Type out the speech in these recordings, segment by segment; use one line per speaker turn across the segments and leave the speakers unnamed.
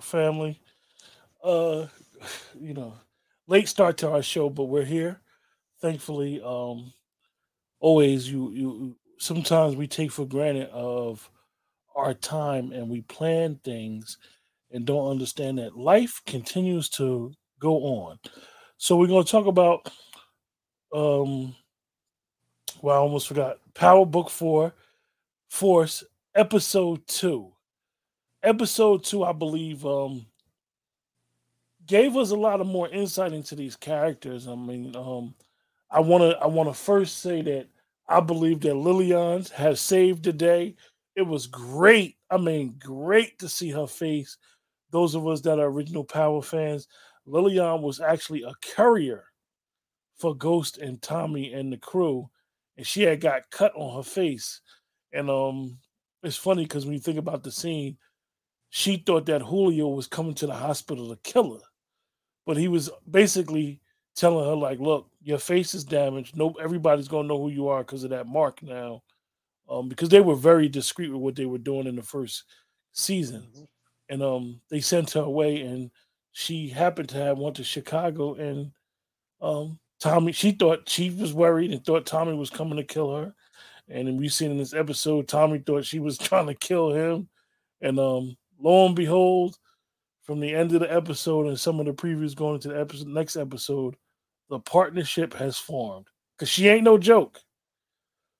family. Uh, you know, late start to our show, but we're here. Thankfully, um, always you you sometimes we take for granted of our time and we plan things and don't understand that life continues to go on. So we're going to talk about um well, I almost forgot. Power Book 4 Force episode 2. Episode 2 I believe um gave us a lot of more insight into these characters. I mean, um I want to I want to first say that I believe that Lillian has saved the day. It was great. I mean, great to see her face. Those of us that are original Power fans, Lillian was actually a courier for Ghost and Tommy and the crew, and she had got cut on her face. And um, it's funny because when you think about the scene, she thought that Julio was coming to the hospital to kill her, but he was basically telling her like, "Look, your face is damaged. No, everybody's gonna know who you are because of that mark now." Um, because they were very discreet with what they were doing in the first season, mm-hmm. and um, they sent her away, and she happened to have went to Chicago, and um, Tommy, she thought she was worried and thought Tommy was coming to kill her, and then we seen in this episode, Tommy thought she was trying to kill him, and um, lo and behold, from the end of the episode and some of the previews going into the episode, next episode, the partnership has formed because she ain't no joke.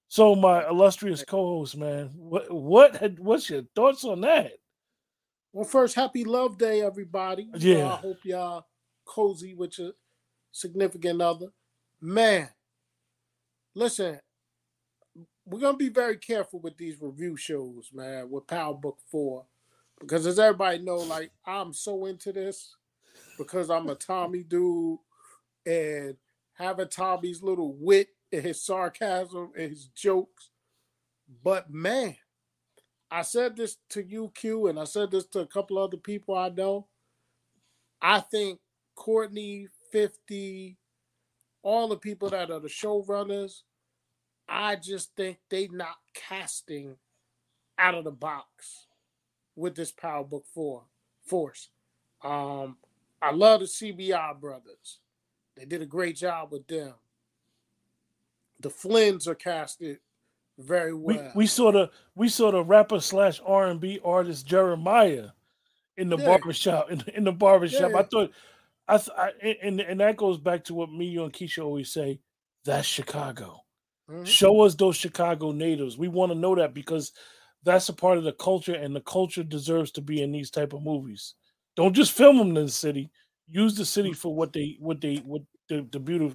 So my illustrious co-host, man, what what had, what's your thoughts on that?
Well, first, happy Love Day, everybody.
Yeah,
I hope y'all cozy with your significant other. Man, listen, we're gonna be very careful with these review shows, man, with Power Book Four, because as everybody know, like I'm so into this because I'm a Tommy dude and having Tommy's little wit and his sarcasm and his jokes. But man, I said this to you, Q, and I said this to a couple other people I know. I think Courtney, 50, all the people that are the showrunners, I just think they not casting out of the box with this Power Book 4 force. Um, I love the CBI brothers. They did a great job with them. The Flynn's are casted very well.
We, we saw the we saw the rapper slash R and B artist Jeremiah in the yeah. barbershop in, in the barbershop. Yeah. I thought I, I and and that goes back to what me you and Keisha always say. That's Chicago. Mm-hmm. Show us those Chicago natives. We want to know that because that's a part of the culture, and the culture deserves to be in these type of movies. Don't just film them in the city. Use the city for what they what they what the, the beauty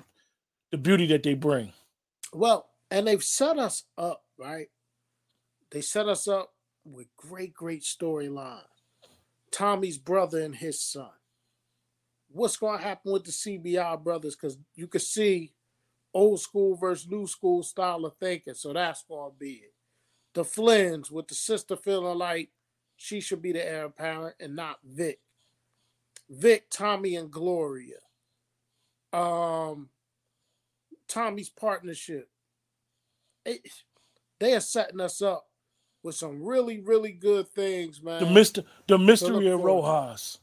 the beauty that they bring.
Well, and they've set us up, right? They set us up with great, great storylines. Tommy's brother and his son. What's going to happen with the CBI brothers? Because you can see old school versus new school style of thinking. So that's going to be it. The Flynn's with the sister feeling like she should be the heir apparent and not Vic. Vic, Tommy, and Gloria. Um, Tommy's partnership it, they are setting us up with some really, really good things, man.
The Mister, the mystery of Rojas.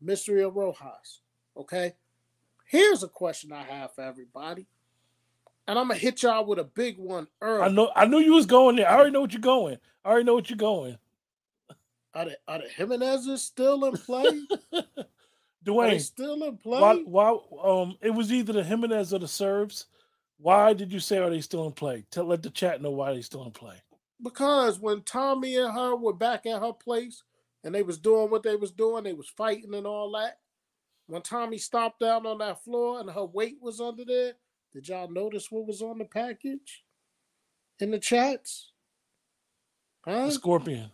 Mystery of Rojas. Okay. Here's a question I have for everybody, and I'm gonna hit y'all with a big one early.
I know, I knew you was going there. I already know what you're going. I already know what you're going.
Are the are the Jimenez's still in play?
Dwayne
still in play.
Why, why? Um, it was either the Jimenez or the Serbs. Why did you say are they still in play? Tell let the chat know why they still in play.
Because when Tommy and her were back at her place and they was doing what they was doing, they was fighting and all that. When Tommy stopped down on that floor and her weight was under there, did y'all notice what was on the package in the chats?
Huh? The scorpion.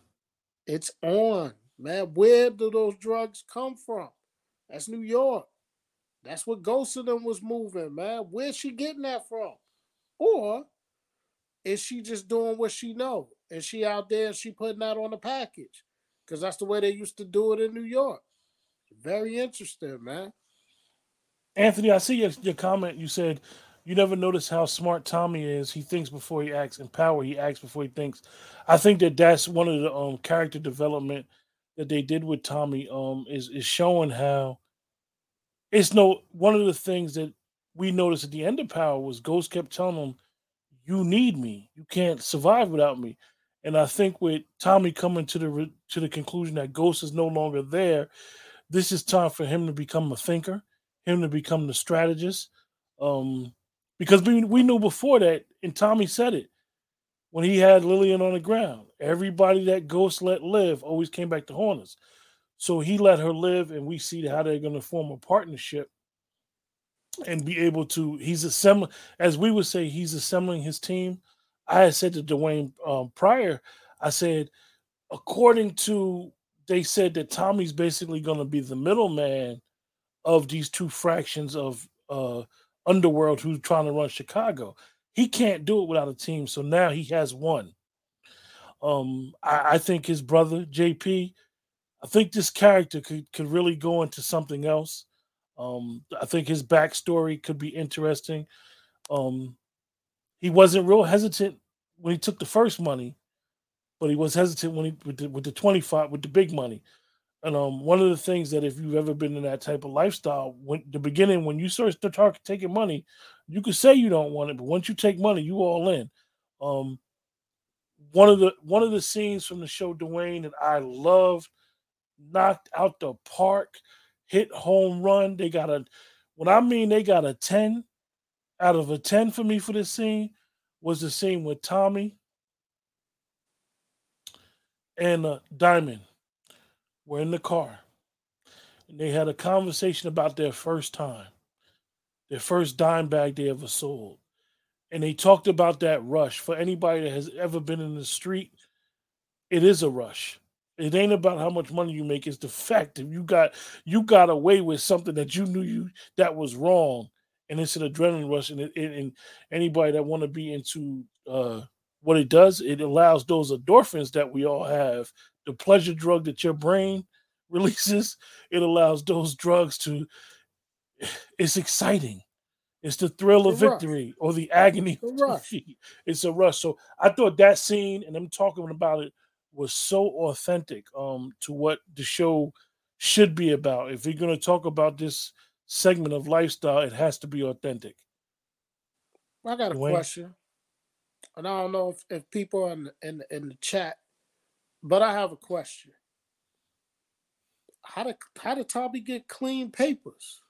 It's on, man. Where do those drugs come from? That's New York. That's what Ghost of them was moving, man. Where's she getting that from? Or is she just doing what she know? Is she out there and she putting that on the package? Because that's the way they used to do it in New York. Very interesting, man.
Anthony, I see your, your comment. You said you never notice how smart Tommy is. He thinks before he acts. In power, he acts before he thinks. I think that that's one of the um, character development that they did with Tommy um is is showing how it's no one of the things that we noticed at the end of Power was Ghost kept telling him, "You need me. You can't survive without me." And I think with Tommy coming to the to the conclusion that Ghost is no longer there, this is time for him to become a thinker, him to become the strategist. Um, because we we knew before that, and Tommy said it when he had Lillian on the ground. Everybody that Ghost let live always came back to haunt us. So he let her live, and we see how they're going to form a partnership and be able to. He's assembling, as we would say, he's assembling his team. I had said to Dwayne um, prior, I said, according to they said that Tommy's basically going to be the middleman of these two fractions of uh, underworld who's trying to run Chicago. He can't do it without a team, so now he has one. Um, I, I think his brother JP I think this character could could really go into something else. Um, I think his backstory could be interesting. Um, he wasn't real hesitant when he took the first money, but he was hesitant when he with the, with the twenty five with the big money. And um, one of the things that if you've ever been in that type of lifestyle, when the beginning when you start start taking money, you could say you don't want it, but once you take money, you all in. Um, one of the one of the scenes from the show Dwayne that I loved knocked out the park, hit home run. They got a, when I mean they got a 10 out of a 10 for me for this scene was the scene with Tommy and uh, Diamond were in the car. And they had a conversation about their first time, their first dime bag they ever sold. And they talked about that rush. For anybody that has ever been in the street, it is a rush. It ain't about how much money you make. It's the fact that you got you got away with something that you knew you that was wrong, and it's an adrenaline rush. And, it, and anybody that want to be into uh, what it does, it allows those endorphins that we all have, the pleasure drug that your brain releases. It allows those drugs to. It's exciting. It's the thrill of victory or the agony. It's a rush. So I thought that scene, and I'm talking about it was so authentic um, to what the show should be about. If you're going to talk about this segment of lifestyle, it has to be authentic.
I got a Dwayne? question, and I don't know if, if people in the, in in the chat, but I have a question. How did how did Tommy get clean papers?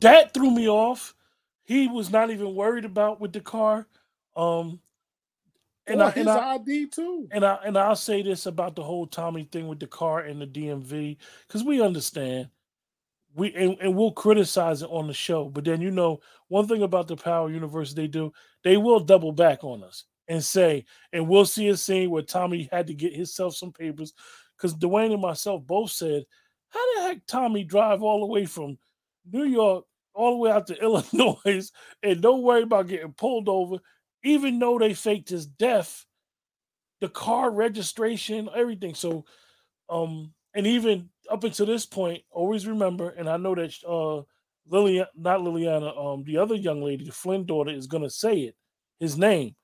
That threw me off. He was not even worried about with the car. Um,
and I, his and I, ID too.
And I and I'll say this about the whole Tommy thing with the car and the DMV because we understand. We and, and we'll criticize it on the show, but then you know one thing about the Power Universe they do, they will double back on us and say, and we'll see a scene where Tommy had to get himself some papers because Dwayne and myself both said, "How the heck Tommy drive all the way from New York all the way out to Illinois and don't worry about getting pulled over even though they faked his death, the car registration, everything. So, um, and even up until this point, always remember, and I know that uh Liliana, not Liliana, um, the other young lady, the Flynn daughter, is gonna say it, his name.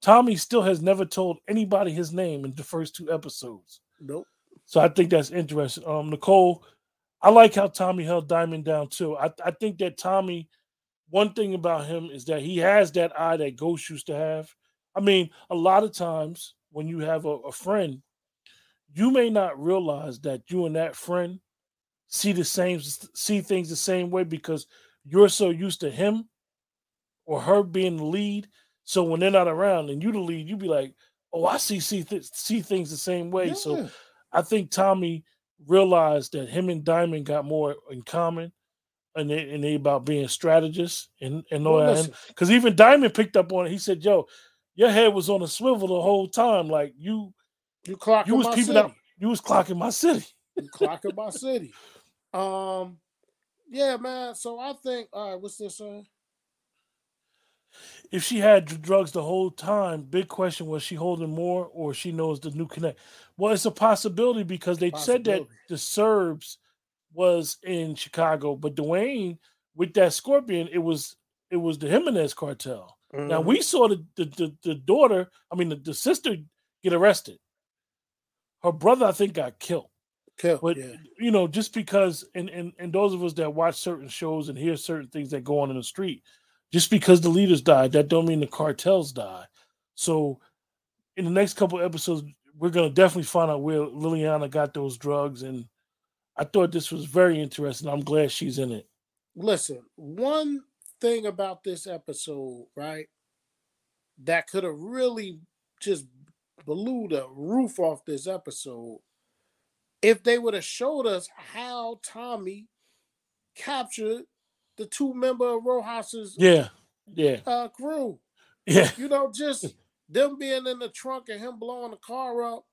Tommy still has never told anybody his name in the first two episodes.
Nope.
So I think that's interesting. Um, Nicole, I like how Tommy held Diamond down too. I, I think that Tommy one thing about him is that he has that eye that Ghost used to have. I mean, a lot of times when you have a, a friend, you may not realize that you and that friend see the same see things the same way because you're so used to him or her being the lead. So when they're not around and you the lead, you be like, "Oh, I see see th- see things the same way." Yeah. So I think Tommy realized that him and Diamond got more in common and they, and they about being strategists and and all that. Because even Diamond picked up on it. He said, "Yo, your head was on a swivel the whole time. Like you,
you clocking
you was
keeping city.
out. You was clocking my city.
you clocking my city. Um, yeah, man. So I think, all right, what's this saying?
If she had drugs the whole time, big question was she holding more or she knows the new connect? Well, it's a possibility because they said that the Serbs was in Chicago, but Dwayne with that Scorpion, it was it was the Jimenez cartel. Mm-hmm. Now we saw the, the the, the daughter, I mean the, the sister get arrested. Her brother, I think, got killed.
Killed,
But
yeah.
you know, just because and, and and those of us that watch certain shows and hear certain things that go on in the street, just because the leaders died, that don't mean the cartels die. So in the next couple episodes, we're gonna definitely find out where Liliana got those drugs. And I thought this was very interesting. I'm glad she's in it.
Listen, one thing about this episode, right, that could have really just blew the roof off this episode if they would have showed us how Tommy captured the two member of Rojas's
Yeah, yeah,
uh, crew.
yeah.
You know, just them being in the trunk and him blowing the car up.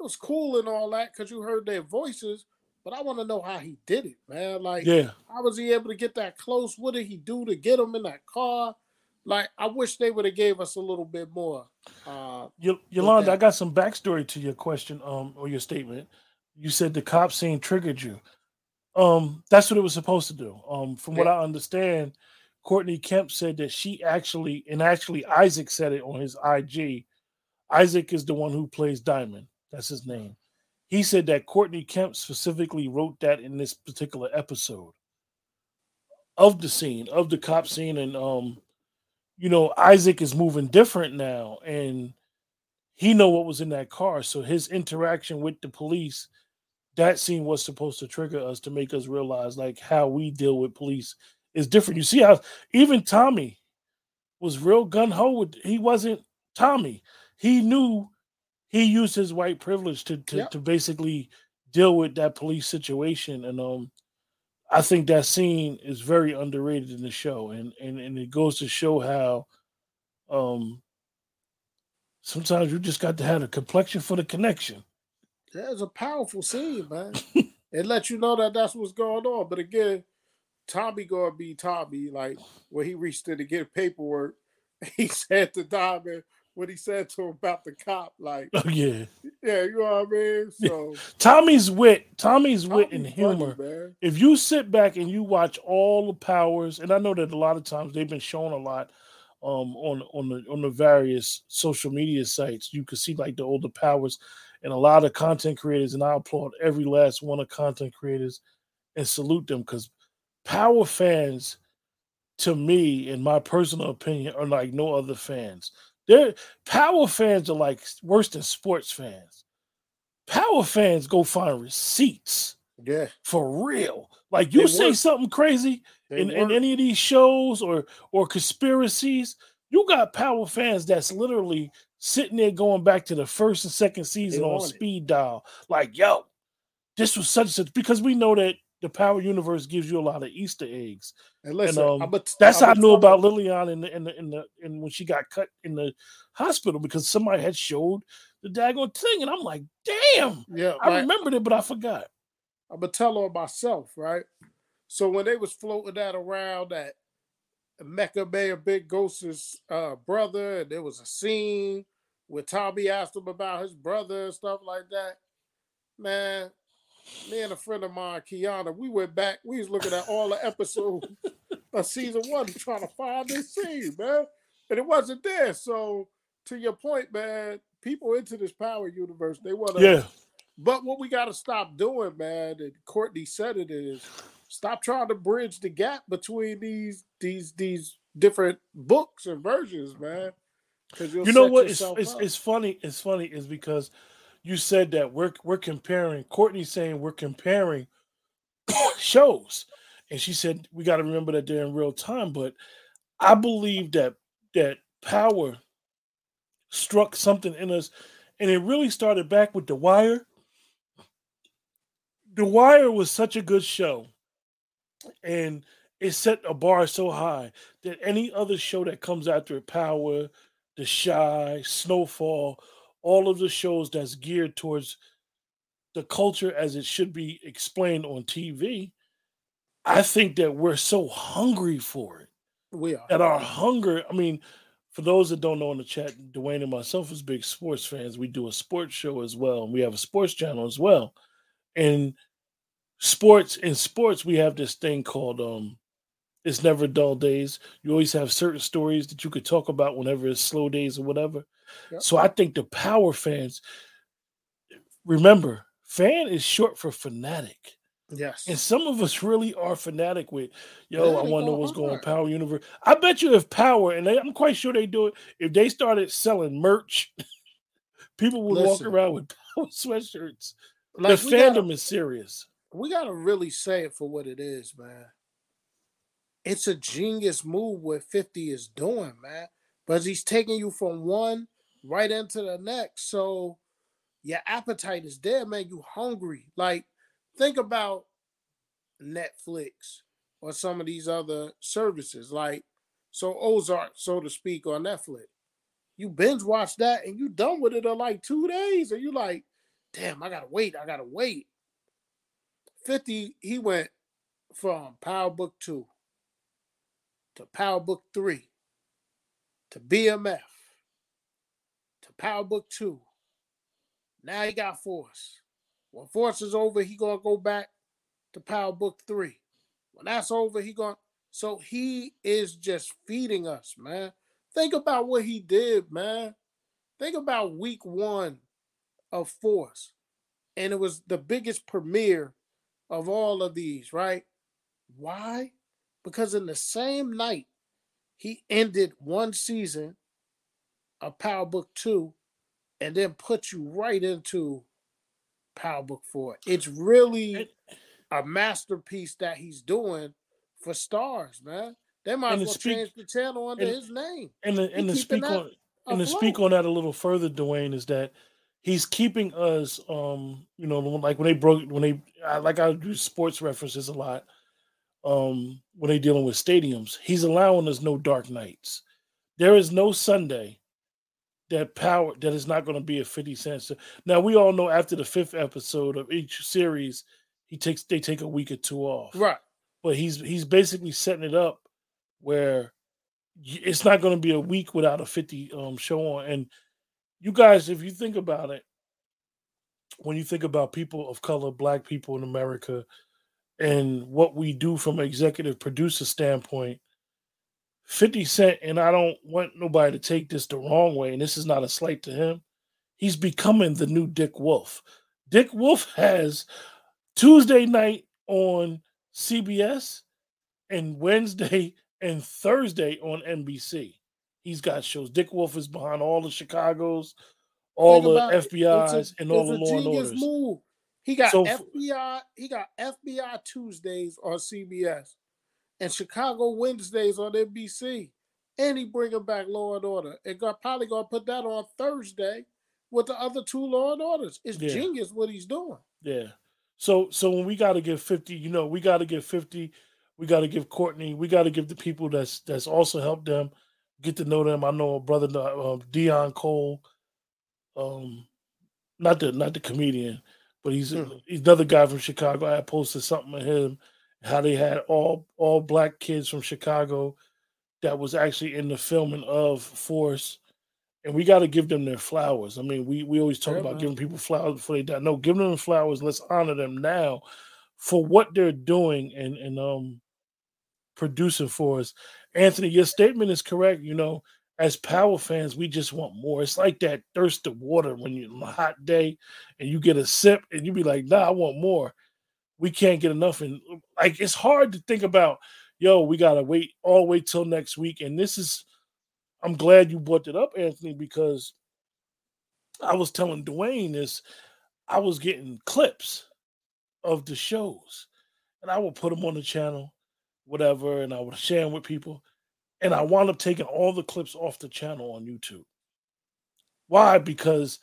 It was cool and all that because you heard their voices, but I want to know how he did it, man. Like,
Yeah,
how was he able to get that close? What did he do to get him in that car? Like, I wish they would have gave us a little bit more. Uh,
Y- Yolanda. I got some backstory to your question, um, or your statement. You said the cop scene triggered you. Um, that's what it was supposed to do. Um, from what I understand, Courtney Kemp said that she actually, and actually Isaac said it on his IG. Isaac is the one who plays Diamond. That's his name. He said that Courtney Kemp specifically wrote that in this particular episode of the scene, of the cop scene, and um, you know, Isaac is moving different now, and he know what was in that car. So his interaction with the police, that scene was supposed to trigger us to make us realize like how we deal with police is different. You see how even Tommy was real gun ho with he wasn't Tommy. He knew he used his white privilege to to,
Yep.
to basically deal with that police situation. And um I think that scene is very underrated in the show and and, and it goes to show how um sometimes you just got to have a complexion for the connection.
That's a powerful scene, man. it lets you know that that's what's going on. But again, Tommy gonna be Tommy. Like when he reached in to get paperwork, he said to Diamond what he said to him about the cop. Like,
Oh yeah.
yeah, you know what I mean. So
Tommy's wit, Tommy's wit and
Tommy's funny,
humor.
man.
If you sit back and you watch all the powers, and I know that a lot of times they've been shown a lot um on on the on the various social media sites, you can see like the older powers and a lot of content creators, and I applaud every last one of content creators and salute them because power fans to me, in my personal opinion, are like no other fans. They're power fans are like worse than sports fans. Power fans go find receipts
Yeah,
for real. Like you
They
say
work.
something crazy in, in any of these shows or or conspiracies, you got power fans that's literally sitting there going back to the first and second season on
want it.
speed dial. Like, yo, this was such such because we know that the power universe gives you a lot of Easter eggs.
And listen,
um,
I'm a,
That's how I knew about Lillian in the in the in the in when she got cut in the hospital because somebody had showed the daggone thing, and I'm like, damn,
Yeah,
I remembered it, but I forgot.
I'm gonna tell on myself, right? So when they was floating that around that Mecca Mayor Big Ghost's uh, brother, and there was a scene where Tommy asked him about his brother and stuff like that. Man, me and a friend of mine, Kiana, we went back. We was looking at all the episodes of season one, trying to find this scene, man, and it wasn't there. So to your point, man, people into this power universe, they want to
Yeah,
but what we got to stop doing, man, and Courtney said it is stop trying to bridge the gap between these these these different books and versions, man. Because
you know what? It's, it's it's funny. It's funny is because you said that we're we're comparing. Courtney saying we're comparing shows, and she said we got to remember that they're in real time. But I believe that that power struck something in us, and it really started back with The Wire. The Wire was such a good show, and it set a bar so high that any other show that comes after Power, The Chi, Snowfall, all of the shows that's geared towards the culture as it should be explained on TV, I think that we're so hungry for it.
we are.
That our hunger, I mean, for those that don't know in the chat, Dwayne and myself as big sports fans, we do a sports show as well. And we have a sports channel as well. And sports in sports, we have this thing called um it's never dull days. You always have certain stories that you could talk about whenever it's slow days or whatever.
Yep.
So I think the power fans, remember, fan is short for fanatic.
Yes.
And some of us really are fanatic with, yo, I want to know what's going on. Power Universe. I bet you if Power, and they, I'm quite sure they do it, if they started selling merch, people would walk around with Power sweatshirts.
Like
the
we gotta-
fandom is serious.
we gotta really say it for what it is, man. It's a genius move what 50 is doing, man. But he's taking you from one right into the next. So your appetite is there, man. You hungry. Like, think about Netflix or some of these other services, like so Ozark, so to speak, on Netflix. You binge watch that and you done with it in like two days, and you like, damn, I gotta wait, I gotta wait. 50, he went from Power Book 2 to Power Book 3 to BMF Power Book 2. Now he got Force. When Force is over, he gonna go back to Power Book 3. When that's over, he gonna. so he is just feeding us, man. Think about what he did, man. Think about week one of Force. And it was the biggest premiere of all of these, right? Why? Because in the same night, he ended one season of Power Book 2 and then put you right into Power Book 4. It's really a masterpiece that he's doing for Starz, man. They might
And
as well
speak-
change the channel under
and-
his name.
And the, and to speak on and to speak on that a little further, Dwayne, is that he's keeping us, um, you know, like when they broke, when they, I, like I do sports references a lot, um, when they dealing with stadiums, he's allowing us no dark nights. There is no Sunday that power that is not going to be a fifty cents. Now we all know after the fifth episode of each series, he takes they take a week or two off,
Right.
but he's he's basically setting it up where it's not going to be a week without a 50 um show on and you guys if you think about it when you think about people of color black people in america and what we do from an executive producer standpoint 50 cent and i don't want nobody to take this the wrong way and this is not a slight to him he's becoming the new dick wolf dick wolf has tuesday night on cbs and wednesday and Thursday on NBC. He's got shows. Dick Wolf is behind all the Chicago's, all
Think
the
it. A-
FBI's, and all the law and orders.
move. He got
So
FBI. He got FBI Tuesdays on CBS, and Chicago Wednesdays on NBC. And he bringing back Law and Order. And got probably gonna put that on Thursday with the other two Law and Orders. It's
Yeah.
genius what he's doing.
Yeah. So so when we got to give 50, you know, we got to give 50. We got to give Courtney. We got to give the people that's that's also helped them get to know them. I know a brother, uh, Dion Cole, um, not the not the comedian, but he's
Mhm.
he's another guy from Chicago. I posted something of him how they had all all black kids from Chicago that was actually in the filming of Force. And we got to give them their flowers. I mean, we we always talk
Yeah,
about
man.
giving people flowers before they die. No, give them flowers. Let's honor them now for what they're doing and and um producing for us. Anthony, your statement is correct. You know, as power fans, we just want more. It's like that thirst of water when you're on a hot day and you get a sip and you be like, nah, I want more. We can't get enough. And like it's hard to think about, yo, we gotta wait all the way till next week. And this is I'm glad you brought it up, Anthony, because I was telling Dwayne this. I was getting clips of the shows, and I would put them on the channel, whatever, and I would share them with people. And I wound up taking all the clips off the channel on YouTube. Why? Because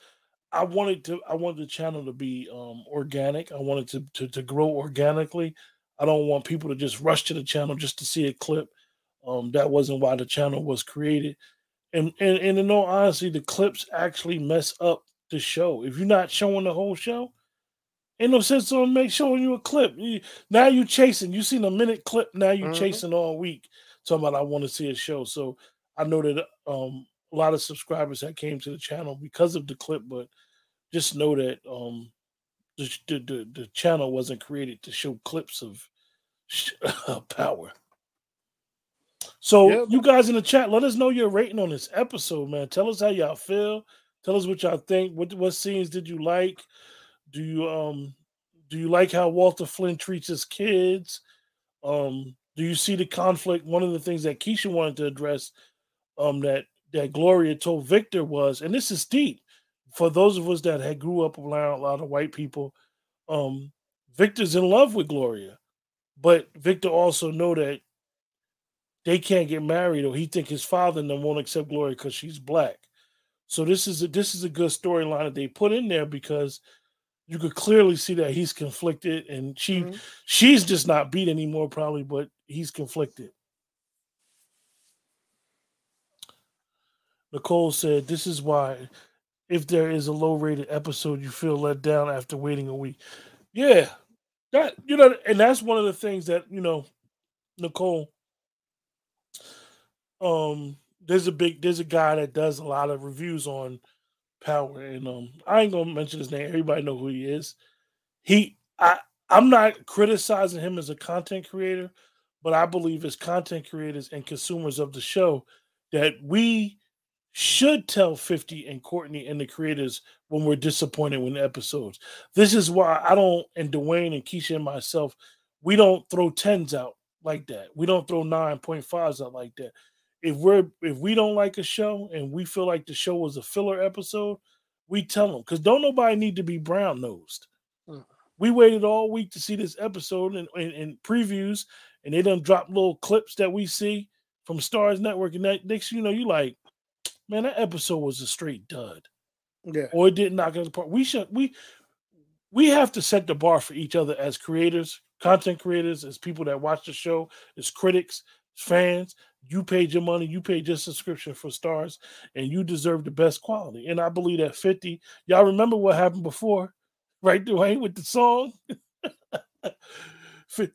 I wanted to. I wanted the channel to be um, organic. I wanted to, to to grow organically. I don't want people to just rush to the channel just to see a clip. Um, that wasn't why the channel was created. And, and and in all honesty, the clips actually mess up the show. If you're not showing the whole show, ain't no sense on make showing you a clip. You, now you chasing. You seen a minute clip. Now you
Mhm.
chasing all week. Talking about I want to see a show. So I know that um a lot of subscribers that came to the channel because of the clip, but just know that um the the, the, the channel wasn't created to show clips of sh- power. So
Yeah,
you guys in the chat, let us know your rating on this episode, man. Tell us how y'all feel. Tell us what y'all think. What what scenes did you like? Do you um do you like how Walter Flynn treats his kids? Um, do you see the conflict? One of the things that Keisha wanted to address, um, that that Gloria told Victor was, and this is deep for those of us that had grew up around a lot of white people. Um, Victor's in love with Gloria, but Victor also know that they can't get married, or he think his father and them won't accept Gloria because she's black. So this is a this is a good storyline that they put in there because you could clearly see that he's conflicted and she mm-hmm. she's just not beat anymore probably but he's conflicted nicole said this is why if there is a low rated episode you feel let down after waiting a week yeah that you know and that's one of the things that you know nicole um there's a big there's a guy that does a lot of reviews on power. And um, I ain't gonna mention his name. Everybody know who he is. He, I, I'm not criticizing him as a content creator, but I believe as content creators and consumers of the show that we should tell 50 and Courtney and the creators when we're disappointed with the episodes. This is why I don't, and Dwayne and Keisha and myself, we don't throw tens out like that. We don't throw 9.5s out like that if we're if we don't like a show and we feel like the show was a filler episode, we tell them because don't nobody need to be brown nosed. Mm. We waited all week to see this episode and, and, and, previews, and they done drop little clips that we see from Starz Network, and that next you know you like, man, that episode was a straight dud.
Yeah,
or it didn't knock us apart. We should we we have to set the bar for each other as creators, content creators, as people that watch the show, as critics, fans you paid your money, you paid your subscription for Starz, and you deserve the best quality. And I believe that 50, y'all remember what happened before, right, Dwayne, with the song?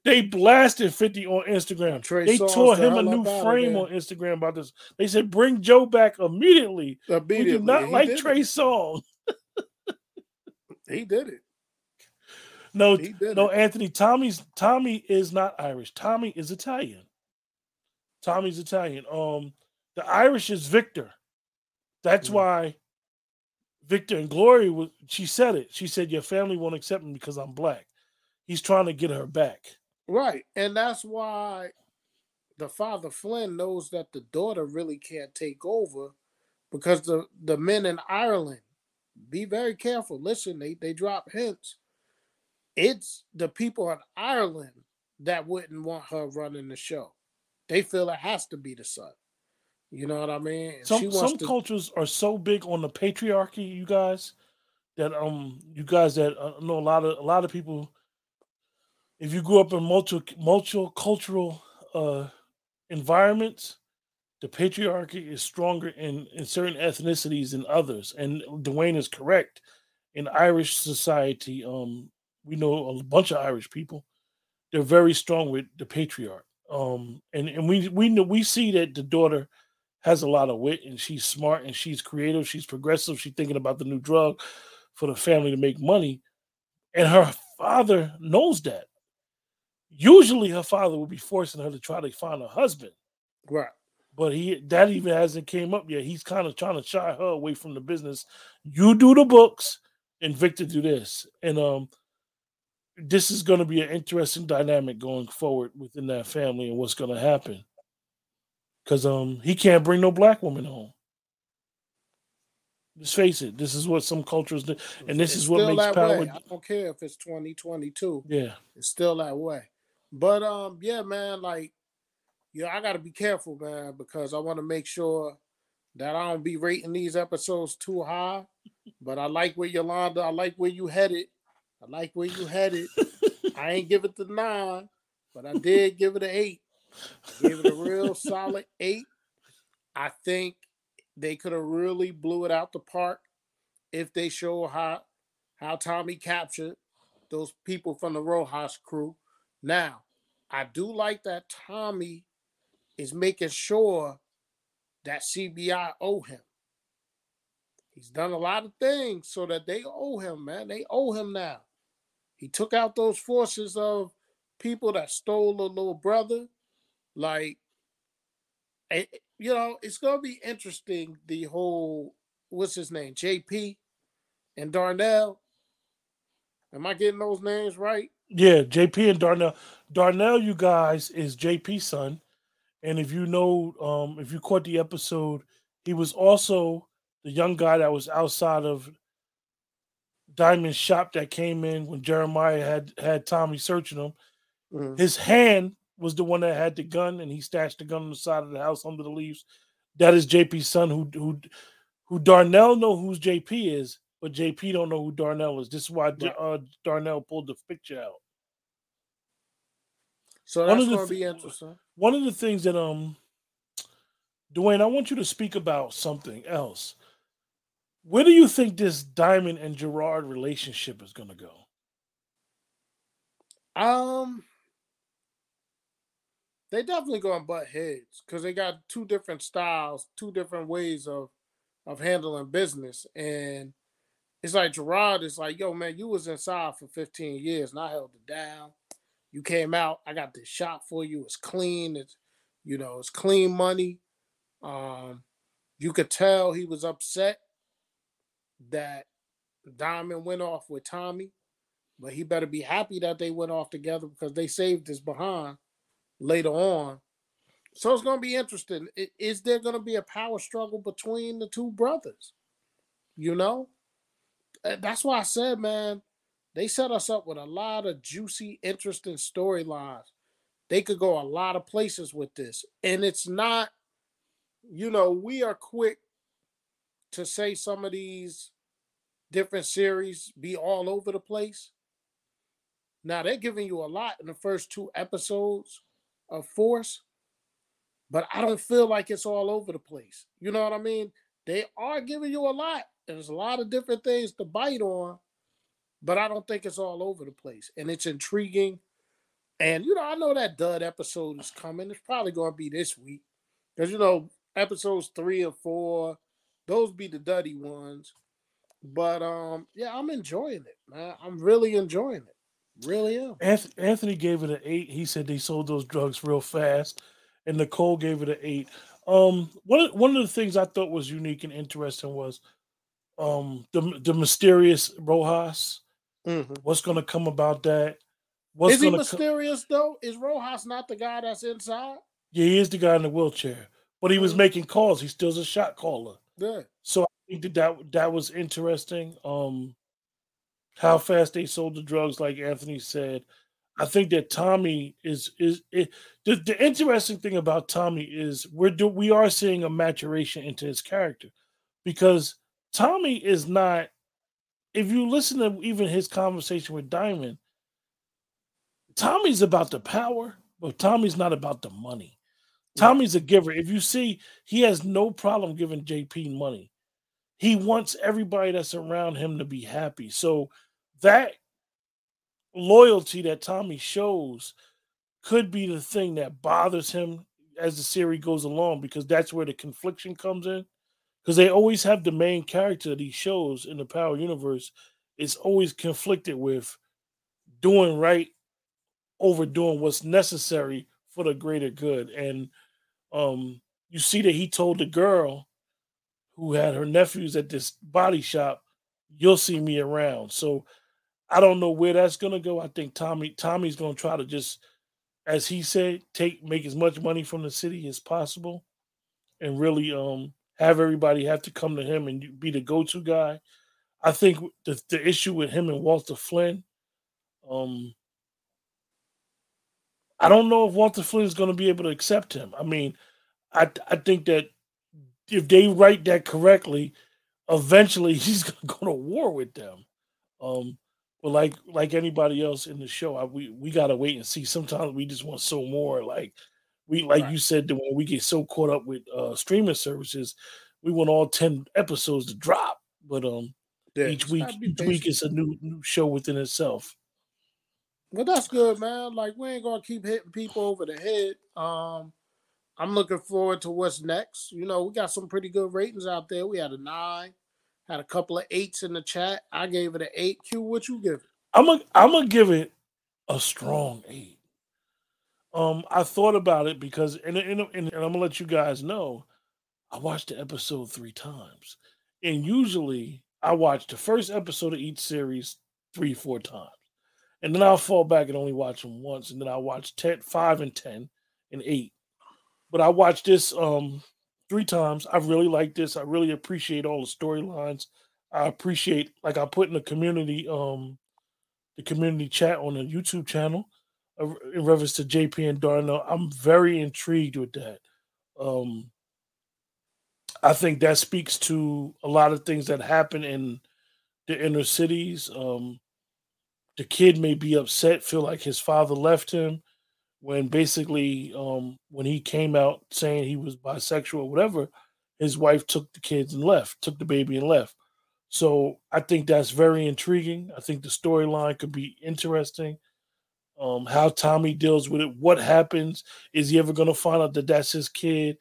they blasted 50 on Instagram. Trey they tore him a new frame on Instagram about this. They said, bring Joe back immediately. immediately. We do not he like Trey Songz.
he did it.
No, no, it. Anthony. Tommy's Tommy is not Irish. Tommy is Italian. Tommy's Italian. Um, the Irish is Victor. That's mm-hmm. why Victor and Glory was. She said it. She said your family won't accept me because I'm black. He's trying to get her back.
Right, and that's why the father Flynn knows that the daughter really can't take over because the the men in Ireland. Be very careful. Listen, they they drop hints. It's the people in Ireland that wouldn't want her running the show. They feel it has to be the son. You know what I mean?
Some some to... cultures are so big on the patriarchy, you guys, that um you guys that uh, know a lot of a lot of people. If you grew up in multi multicultural uh, environments, the patriarchy is stronger in in certain ethnicities than others. And Dwayne is correct. In Irish society, um, we know a bunch of Irish people. They're very strong with the patriarch. Um, and and we we know we see that the daughter has a lot of wit and she's smart and she's creative, she's progressive, she's thinking about the new drug for the family to make money, and her father knows that. Usually, her father would be forcing her to try to find a husband,
right?
But he that even hasn't came up yet. He's kind of trying to shy her away from the business. You do the books, and Victor do this, and um this is going to be an interesting dynamic going forward within that family and what's going to happen. Because um, he can't bring no black woman home. Let's face it. This is what some cultures do, and this it's is what makes power.
Way. I don't care if it's twenty twenty two.
Yeah,
it's still that way. But um, yeah, man, like, yeah, I got to be careful, man, because I want to make sure that I don't be rating these episodes too high. But I like where Yolanda, I like where you headed I like where you headed. I ain't give it the nine, but I did give it an eight. I gave it a real solid eight. I think they could have really blew it out the park if they show how how Tommy captured those people from the Rojas crew. Now, I do like that Tommy is making sure that CBI owe him. He's done a lot of things so that they owe him, man. They owe him now. He took out those forces of people that stole a little brother. Like, eh, you know, it's to be interesting. The whole, what's his name? JP and Darnell. Am I getting those names right?
Yeah, JP and Darnell. Darnell, you guys, is JP's son. And if you know, um, if you caught the episode, he was also the young guy that was outside of Diamond's shop that came in when Jeremiah had had Tommy searching him. Mm-hmm. His hand was the one that had the gun, and he stashed the gun on the side of the house under the leaves. That is JP's son, who who who Darnell know who's JP is, but JP don't know who Darnell is. This is why uh, Darnell pulled the picture out.
So that's going to be interesting.
One of the things that um, Dwayne, I want you to speak about something else. Where do you think this Diamond and Jenard relationship is going to go?
Um, they definitely going butt heads because they got two different styles, two different ways of of handling business, and it's like Jenard is like, yo, man, you was inside for 15 years and I held it down. You came out, I got this shop for you. It's clean. It's you know, it's clean money. Um, you could tell he was upset that Diamond went off with Tommy, but he better be happy that they went off together because they saved his behind later on. So it's going to be interesting. Is there going to be a power struggle between the two brothers? You know, that's why I said, man, they set us up with a lot of juicy, interesting storylines. They could go a lot of places with this. And it's not, you know, we are quick to say some of these different series be all over the place. Now they're giving you a lot in the first two episodes of Force, but I don't feel like it's all over the place. You know what I mean? They are giving you a lot. There's a lot of different things to bite on, but I don't think it's all over the place. And it's intriguing. And, you know, I know that dud episode is coming. It's probably going to be this week. Because, you know, episodes three or four, those be the duddy ones. But, um, yeah, I'm enjoying it, man. I'm really enjoying it. Really am.
Anthony gave it an eight. He said they sold those drugs real fast. And Nicole gave it an eight. Um, one one of the things I thought was unique and interesting was um the the mysterious Rojas. Mm-hmm. What's going to come about that?
What's is he mysterious co- though? Is Rojas not the guy that's inside?
Yeah, he is the guy in the wheelchair, but he mm-hmm. was making calls. He still's a shot caller.
Yeah.
So I think that that, that was interesting. Um, how fast they sold the drugs, like Anthony said. I think that Tommy is is it, the the interesting thing about Tommy is we're do, we are seeing a maturation into his character because Tommy is not. If you listen to even his conversation with Diamond, Tommy's about the power, but Tommy's not about the money. Tommy's a giver. If you see, he has no problem giving JP money. He wants everybody that's around him to be happy. So that loyalty that Tommy shows could be the thing that bothers him as the series goes along because that's where the confliction comes in because they always have the main character of these shows in the Power Universe is always conflicted with doing right over doing what's necessary for the greater good. And um, you see that he told the girl who had her nephews at this body shop, "You'll see me around." So I don't know where that's gonna go. I think Tommy Tommy's gonna try to just, as he said, take make as much money from the city as possible, and really um have everybody have to come to him and be the go-to guy. I think the the issue with him and Walter Flynn, um, I don't know if Walter Flynn is going to be able to accept him. I mean, I I think that if they write that correctly, eventually he's going to go to war with them. Um, but like like anybody else in the show, I, we we got to wait and see. Sometimes we just want so more. Like we like right. you said when we get so caught up with uh streaming services we want all 10 episodes to drop. But um yeah, each week each week is a new new show within itself.
Well that's good man. Like we ain't gonna keep hitting people over the head. Um i'm looking forward to what's next. You know we got some pretty good ratings out there. We had a nine had a couple of eights in the chat. I gave it an eight. Q what you give it?
I'm gonna i'm gonna give it a strong eight um, I thought about it because, and, and, and, I'm gonna let you guys know, I watched the episode three times, and usually I watch the first episode of each series three, four times. And then I'll fall back and only watch them once. And then I'll watch 10, 5 and 10 and 8. But I watched this um three times. I really like this. I really appreciate all the storylines. I appreciate, like I put in the community, um, the community chat on the YouTube channel in reference to JP and Darnell. I'm very intrigued with that. Um, I think that speaks to a lot of things that happen in the inner cities. Um, the kid may be upset, feel like his father left him when basically um, when he came out saying he was bisexual or whatever, his wife took the kids and left, took the baby and left. So I think that's very intriguing. I think the storyline could be interesting. Um, how Tommy deals with it, what happens? Is he ever going to find out that that's his kid?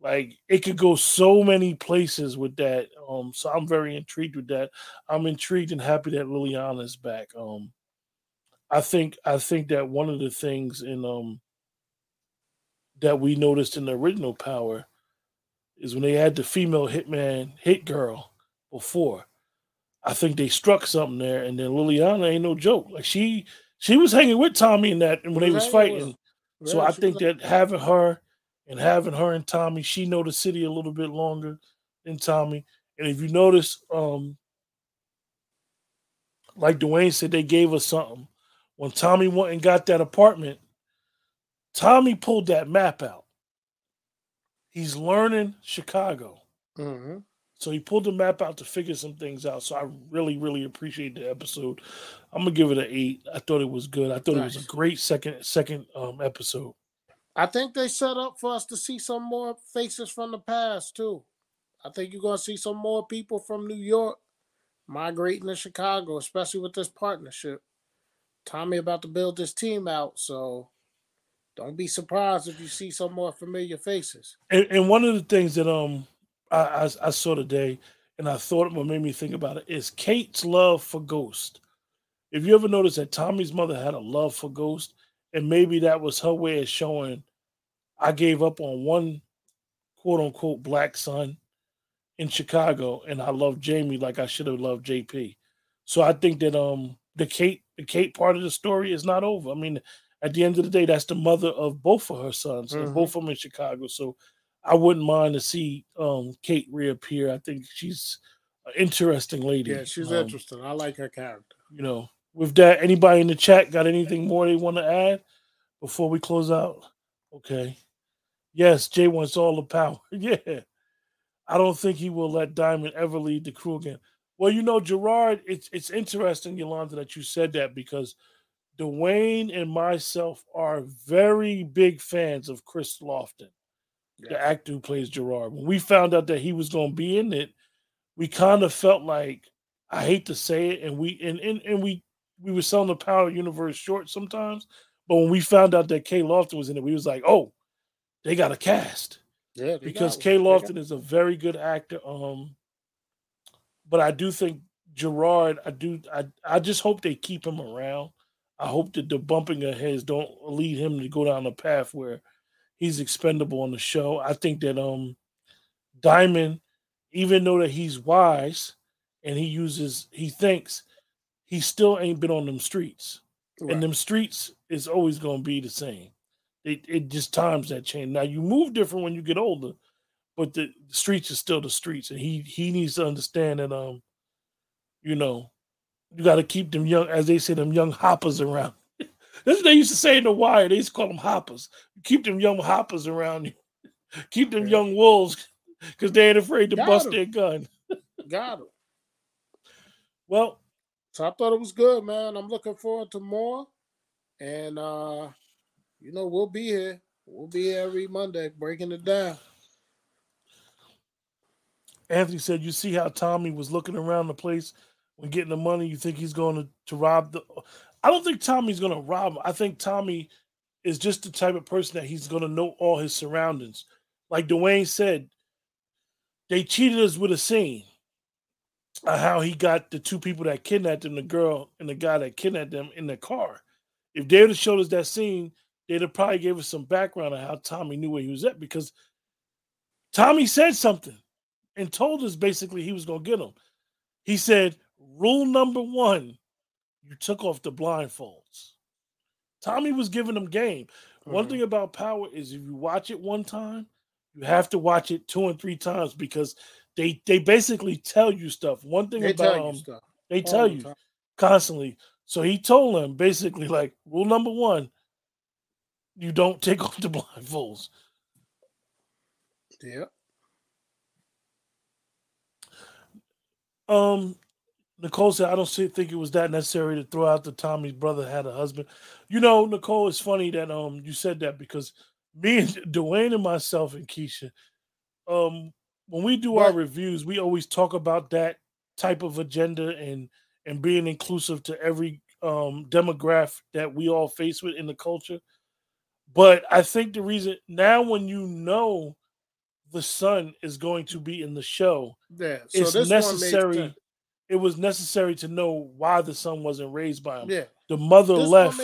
Like it could go so many places with that. Um, so I'm very intrigued with that. I'm intrigued and happy that Liliana is back. Um, I think I think that one of the things in um that we noticed in the original Power is when they had the female hitman hit girl before. I think they struck something there, and then Liliana ain't no joke. Like she she was hanging with Tommy in that and when they was fighting. So I think that having her and having her and Tommy, she know the city a little bit longer than Tommy. And if you notice, um, like Dwayne said, they gave us something. When Tommy went and got that apartment, Tommy pulled that map out. He's learning Chicago.
Mm-hmm.
So he pulled the map out to figure some things out. So I really, really appreciate the episode. I'm gonna give it an eight. I thought it was good. I thought nice. it was a great second second um, episode.
I think they set up for us to see some more faces from the past too. I think you're gonna see some more people from New York migrating to Chicago, especially with this partnership. Tommy about to build this team out, so don't be surprised if you see some more familiar faces.
And, and one of the things that um I, I, I saw today, and I thought what made me think about it is Kate's love for Ghost. If you ever noticed that Tommy's mother had a love for Ghost, and maybe that was her way of showing I gave up on one quote unquote black son in Chicago, and I love Jamie like I should have loved JP. So I think that um the Kate the Kate part of the story is not over. I mean, at the end of the day, that's the mother of both of her sons, mm-hmm. and both of them in Chicago. So I wouldn't mind to see um, Kate reappear. I think she's an interesting lady.
Yeah, she's
um,
interesting. I like her character.
You know, with that, anybody in the chat got anything more they want to add before we close out? Okay. Yes, Jay wants all the power. yeah. I don't think he will let Diamond ever lead the crew again. Well, you know, Jenard, it's it's interesting, Yolanda, that you said that because Dwayne and myself are very big fans of Kris Lofton the actor who plays Jenard. When we found out that he was going to be in it, we kind of felt like I hate to say it, and we and and, and we we were selling the Power Universe short sometimes. But when we found out that Kay Lofton was in it, we was like, oh, they got a cast.
Yeah,
because Kay Lofton is a very good actor. Um, but I do think Jenard, I do, I, I just hope they keep him around. I hope that the bumping of heads don't lead him to go down a path where he's expendable on the show. I think that um Diamond, even though that he's wise and he uses he thinks he still ain't been on them streets. Right. And them streets is always gonna be the same. It it just times that change. Now you move different when you get older, but the, the streets is still the streets. And he he needs to understand that um, you know, you gotta keep them young, as they say, them young hoppers around. That's what they used to say in the wire. They used to call them hoppers. Keep them young hoppers around you. Keep them young wolves because they ain't afraid to Got bust em. their gun.
Got them.
Well,
so I thought it was good, man. I'm looking forward to more. And uh, you know, we'll be here. We'll be here every Monday breaking it down.
Anthony said, "You see how Tommy was looking around the place when getting the money. You think he's going to, to rob the? I don't think Tommy's gonna rob him. I think Tommy is just the type of person that he's gonna know all his surroundings. Like Dwayne said, they cheated us with a scene. How he got the two people that kidnapped him, the girl and the guy that kidnapped them in the car. If they would have showed us that scene, they'd have probably gave us some background on how Tommy knew where he was at because Tommy said something and told us basically he was gonna get him. He said, rule number one you took off the blindfolds. Tommy was giving them game. One
Mhm.
thing about power is if you watch it one time, you have to watch it two and three times because they they basically tell you stuff. One thing
They
about
tell
um, they
all
tell
the
you
time.
constantly. So he told them basically like rule number one, you don't take off the blindfolds.
Yeah.
Um, Nicole said, I don't see, think it was that necessary to throw out that Tommy's brother had a husband. You know, Nicole, it's funny that um you said that because me and Dwayne and myself and Keisha, um, when we do our reviews, we always talk about that type of agenda and and being inclusive to every um demographic that we all face with in the culture. But I think the reason now when you know the son is going to be in the show,
Yeah. So
it's necessary. It was necessary to know why the son wasn't raised by him.
Yeah.
The mother
This
left.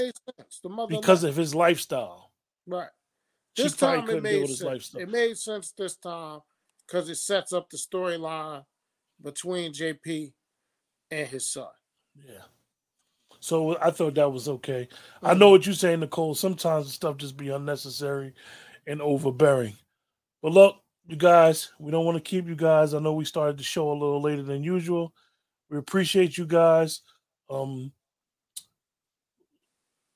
The mother
because
left.
of his lifestyle.
right. This
probably
time it made sense.
lifestyle.
It made sense this time because it sets up the storyline between JP and his son.
Yeah. So I thought that was okay. I
Mm-hmm.
know what you're saying, Nicole. Sometimes the stuff just be unnecessary and overbearing. But look, you guys, we don't want to keep you guys. I know we started the show a little later than usual. We appreciate you guys. Um,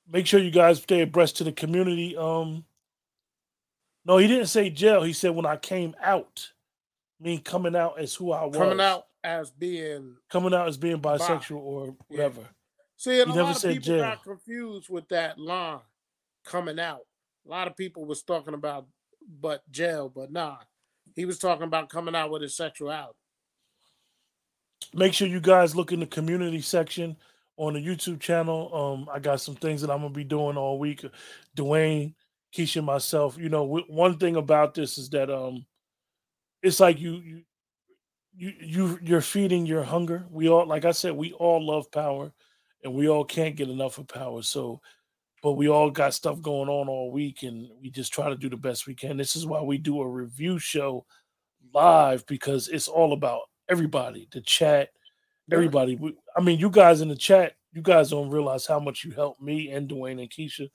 make sure you guys stay abreast to the community. Um, no, he didn't say jail. He said when I came out, I mean coming out as who I was,
Coming out as being
coming out as being bisexual or
Yeah.
whatever.
See, and
He
a
never
lot of people
jail.
got confused with that line coming out. A lot of people was talking about but jail, but nah. He was talking about coming out with his sexuality.
Make sure you guys look in the community section on the YouTube channel. Um, I got some things that I'm gonna be doing all week. Dwayne, Keisha, myself. You know, w- one thing about this is that um, it's like you you you you you're feeding your hunger. We all, like I said, we all love power, and we all can't get enough of power. So, but we all got stuff going on all week, and we just try to do the best we can. This is why we do a review show live because it's all about everybody, the chat, everybody. We, I mean, you guys in the chat, you guys don't realize how much you help me and Dwayne and Keisha,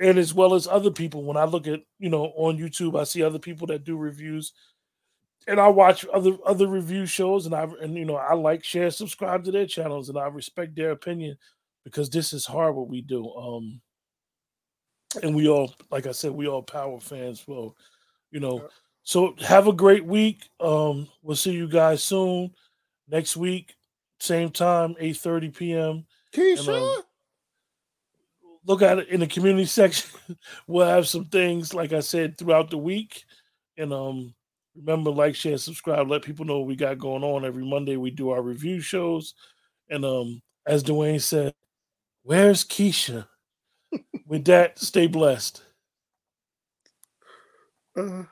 and as well as other people. When I look at you know on YouTube, I see other people that do reviews, and I watch other other review shows, and I and you know I like, share, subscribe to their channels, and I respect their opinion because this is hard what we do. Um, and we all, like I said, we all power fans. Well, you know.
Yeah.
So have a great week. Um, we'll see you guys soon. Next week, same time, 8 30 p.m.
Keisha,
um, Look at it in the community section. we'll have some things, like I said, throughout the week. And um, remember, like, share, subscribe, let people know what we got going on. Every Monday we do our review shows. And um, as Dwayne said, where's Keisha? With that, stay blessed.
uh,